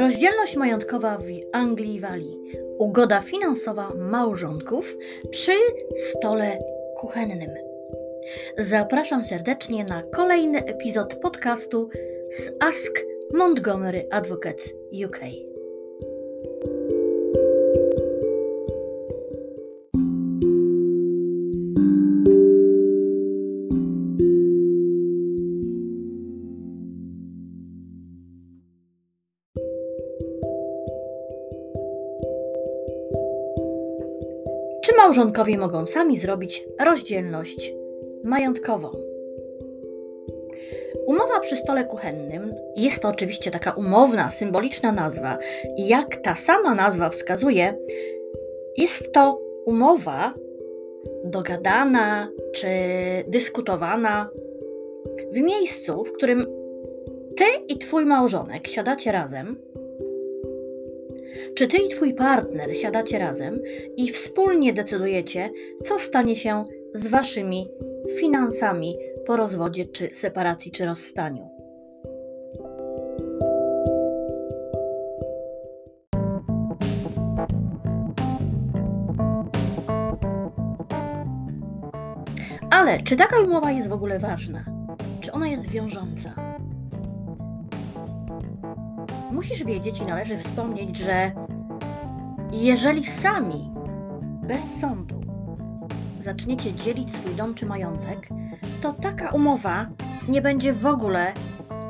Rozdzielność majątkowa w Anglii i Walii. Ugoda finansowa małżonków przy stole kuchennym. Zapraszam serdecznie na kolejny epizod podcastu z Ask Montgomery Advocates UK. Czy małżonkowie mogą sami zrobić rozdzielność majątkową? Umowa przy stole kuchennym jest to oczywiście taka umowna, symboliczna nazwa. I jak ta sama nazwa wskazuje, jest to umowa dogadana czy dyskutowana w miejscu, w którym ty i twój małżonek siadacie razem czy ty i twój partner siadacie razem i wspólnie decydujecie, co stanie się z waszymi finansami po rozwodzie, czy separacji, czy rozstaniu? Ale czy taka umowa jest w ogóle ważna? Czy ona jest wiążąca? Musisz wiedzieć i należy wspomnieć, że jeżeli sami, bez sądu, zaczniecie dzielić swój dom czy majątek, to taka umowa nie będzie w ogóle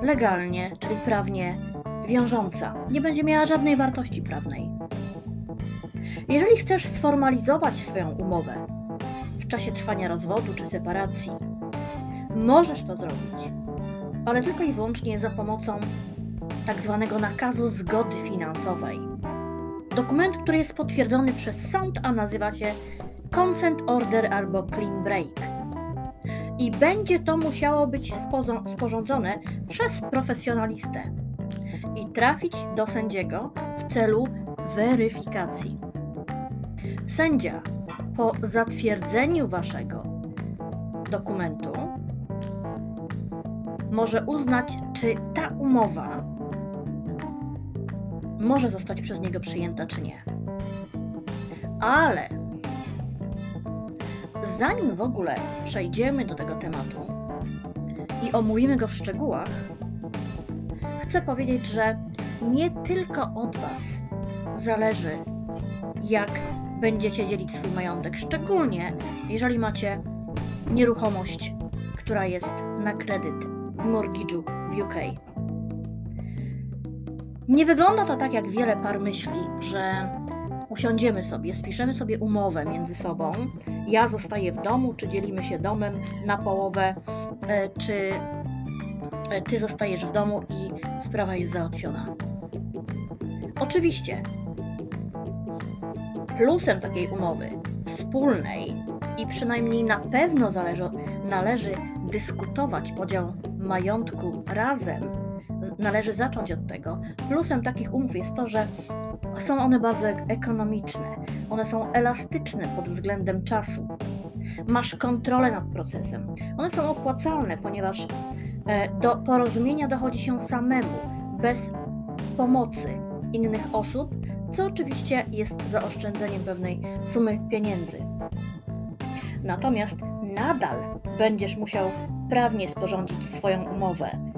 legalnie, czyli prawnie wiążąca. Nie będzie miała żadnej wartości prawnej. Jeżeli chcesz sformalizować swoją umowę w czasie trwania rozwodu czy separacji, możesz to zrobić, ale tylko i wyłącznie za pomocą tak zwanego nakazu zgody finansowej. Dokument, który jest potwierdzony przez sąd, a nazywa się Consent Order albo Clean Break. I będzie to musiało być sporządzone przez profesjonalistę i trafić do sędziego w celu weryfikacji. Sędzia po zatwierdzeniu waszego dokumentu może uznać, czy ta umowa może zostać przez niego przyjęta, czy nie. Ale zanim w ogóle przejdziemy do tego tematu i omówimy go w szczegółach, chcę powiedzieć, że nie tylko od Was zależy, jak będziecie dzielić swój majątek, szczególnie jeżeli macie nieruchomość, która jest na kredyt w mortgage'u w UK. Nie wygląda to tak, jak wiele par myśli, że usiądziemy sobie, spiszemy sobie umowę między sobą. Ja zostaję w domu, czy dzielimy się domem na połowę, e, czy e, ty zostajesz w domu i sprawa jest załatwiona. Oczywiście, plusem takiej umowy wspólnej i przynajmniej na pewno zależy, należy dyskutować podział majątku razem, należy zacząć od tego. Plusem takich umów jest to, że są one bardzo ekonomiczne, one są elastyczne pod względem czasu. Masz kontrolę nad procesem. One są opłacalne, ponieważ e, do porozumienia dochodzi się samemu, bez pomocy innych osób, co oczywiście jest zaoszczędzeniem pewnej sumy pieniędzy. Natomiast nadal będziesz musiał prawnie sporządzić swoją umowę,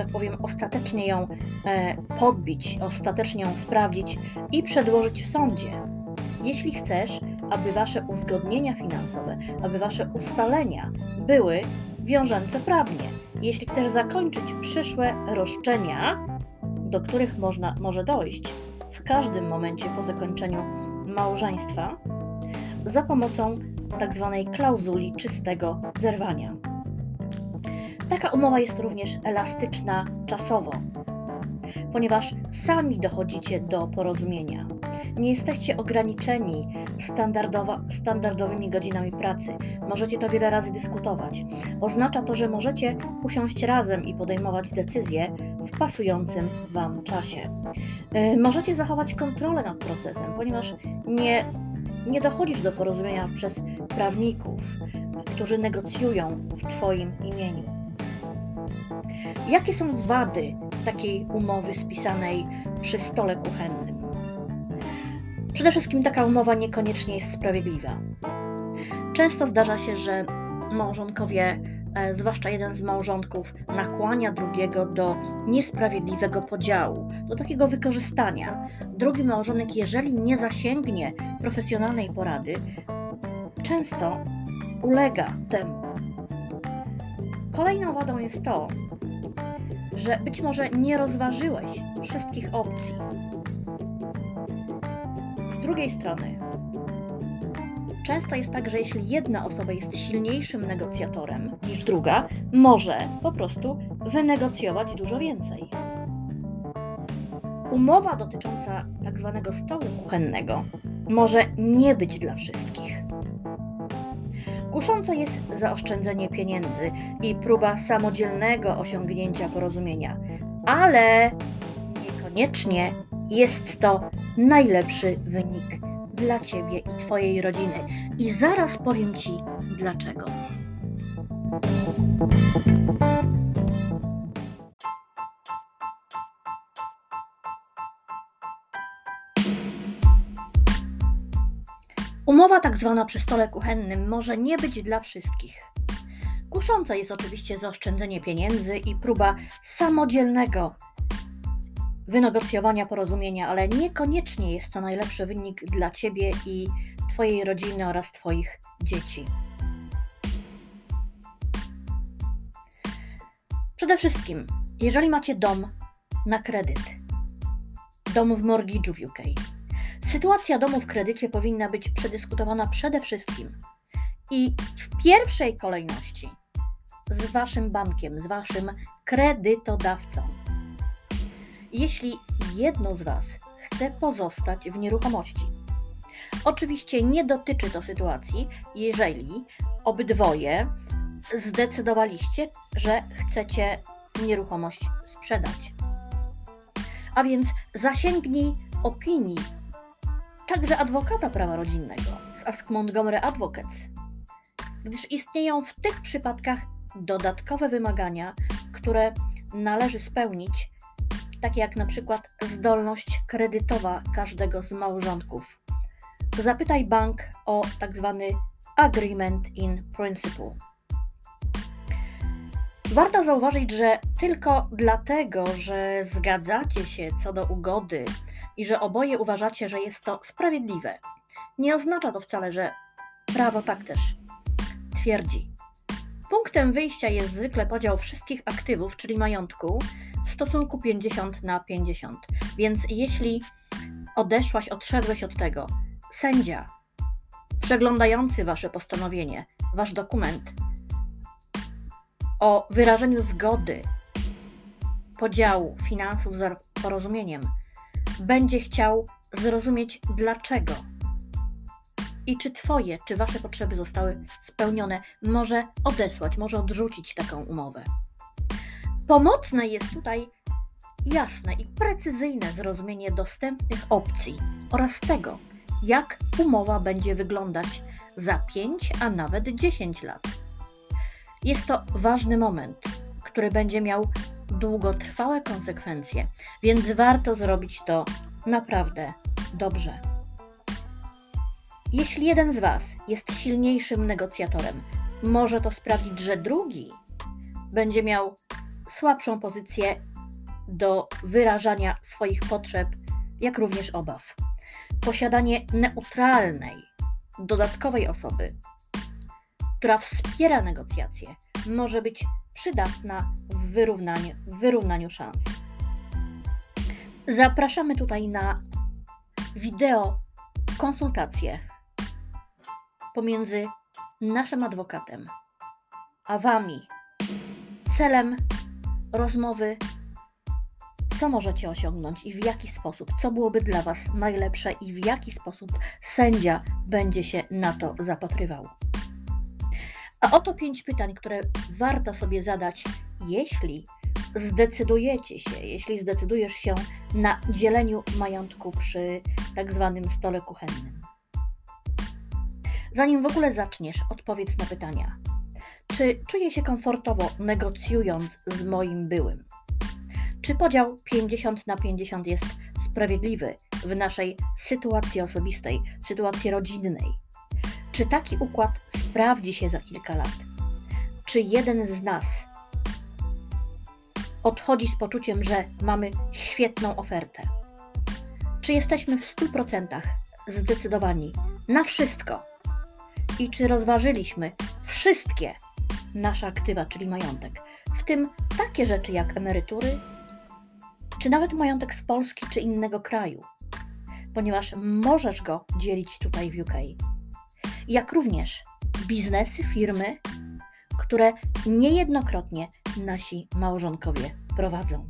tak powiem, ostatecznie ją e, podbić, ostatecznie ją sprawdzić i przedłożyć w sądzie. Jeśli chcesz, aby wasze uzgodnienia finansowe, aby wasze ustalenia były wiążące prawnie, jeśli chcesz zakończyć przyszłe roszczenia, do których można, może dojść w każdym momencie po zakończeniu małżeństwa, za pomocą. Tak klauzuli czystego zerwania. Taka umowa jest również elastyczna czasowo, ponieważ sami dochodzicie do porozumienia. Nie jesteście ograniczeni standardowymi godzinami pracy. Możecie to wiele razy dyskutować. Oznacza to, że możecie usiąść razem i podejmować decyzje w pasującym Wam czasie. Y, możecie zachować kontrolę nad procesem, ponieważ nie, nie dochodzisz do porozumienia przez prawników, którzy negocjują w Twoim imieniu. Jakie są wady takiej umowy spisanej przy stole kuchennym. Przede wszystkim taka umowa niekoniecznie jest sprawiedliwa. Często zdarza się, że małżonkowie, e, zwłaszcza jeden z małżonków, nakłania drugiego do niesprawiedliwego podziału, do takiego wykorzystania. Drugi małżonek, jeżeli nie zasięgnie profesjonalnej porady, często ulega temu. Kolejną wadą jest to, że być może nie rozważyłeś wszystkich opcji. Z drugiej strony, często jest tak, że jeśli jedna osoba jest silniejszym negocjatorem niż druga, może po prostu wynegocjować dużo więcej. Umowa dotycząca tak zwanego stołu kuchennego może nie być dla wszystkich. Kuszące jest zaoszczędzenie pieniędzy i próba samodzielnego osiągnięcia porozumienia, ale niekoniecznie jest to najlepszy wynik dla Ciebie i Twojej rodziny. I zaraz powiem Ci dlaczego. Umowa tak zwana przy stole kuchennym może nie być dla wszystkich. Kuszące jest oczywiście zaoszczędzenie pieniędzy i próba samodzielnego wynegocjowania porozumienia, ale niekoniecznie jest to najlepszy wynik dla Ciebie i Twojej rodziny oraz Twoich dzieci. Przede wszystkim, jeżeli macie dom na kredyt, dom w mortgage'u w UK, sytuacja domu w kredycie powinna być przedyskutowana przede wszystkim i w pierwszej kolejności z Waszym bankiem, z Waszym kredytodawcą jeśli jedno z Was chce pozostać w nieruchomości. Oczywiście nie dotyczy to sytuacji, jeżeli obydwoje zdecydowaliście, że chcecie nieruchomość sprzedać. A więc zasięgnij opinii także adwokata prawa rodzinnego z Ask Montgomery Advocates, gdyż istnieją w tych przypadkach dodatkowe wymagania, które należy spełnić takie jak na przykład zdolność kredytowa każdego z małżonków. Zapytaj bank o tak zwany agreement in principle. Warto zauważyć, że tylko dlatego, że zgadzacie się co do ugody i że oboje uważacie, że jest to sprawiedliwe, nie oznacza to wcale, że prawo tak też twierdzi. Punktem wyjścia jest zwykle podział wszystkich aktywów, czyli majątku, w stosunku 50 na 50. Więc jeśli odeszłaś, odszedłeś od tego, sędzia przeglądający wasze postanowienie, wasz dokument o wyrażeniu zgody podziału finansów z porozumieniem, będzie chciał zrozumieć dlaczego i czy Twoje, czy Wasze potrzeby zostały spełnione, może odesłać, może odrzucić taką umowę. Pomocne jest tutaj jasne i precyzyjne zrozumienie dostępnych opcji oraz tego, jak umowa będzie wyglądać za 5, a nawet 10 lat. Jest to ważny moment, który będzie miał długotrwałe konsekwencje, więc warto zrobić to naprawdę dobrze. Jeśli jeden z Was jest silniejszym negocjatorem, może to sprawić, że drugi będzie miał słabszą pozycję do wyrażania swoich potrzeb, jak również obaw. Posiadanie neutralnej, dodatkowej osoby, która wspiera negocjacje, może być przydatna w wyrównaniu, w wyrównaniu szans. Zapraszamy tutaj na wideo konsultacje pomiędzy naszym adwokatem a Wami celem rozmowy, co możecie osiągnąć i w jaki sposób, co byłoby dla Was najlepsze i w jaki sposób sędzia będzie się na to zapatrywał. A oto pięć pytań, które warto sobie zadać, jeśli zdecydujecie się, jeśli zdecydujesz się na dzieleniu majątku przy tak zwanym stole kuchennym. Zanim w ogóle zaczniesz, odpowiedz na pytania. Czy czuję się komfortowo negocjując z moim byłym? Czy podział 50 na 50 jest sprawiedliwy w naszej sytuacji osobistej, sytuacji rodzinnej? Czy taki układ sprawdzi się za kilka lat? Czy jeden z nas odchodzi z poczuciem, że mamy świetną ofertę? Czy jesteśmy w 100% zdecydowani na wszystko? I czy rozważyliśmy wszystkie nasze aktywa, czyli majątek, w tym takie rzeczy jak emerytury, czy nawet majątek z Polski czy innego kraju, ponieważ możesz go dzielić tutaj w UK. Jak również biznesy, firmy, które niejednokrotnie nasi małżonkowie prowadzą.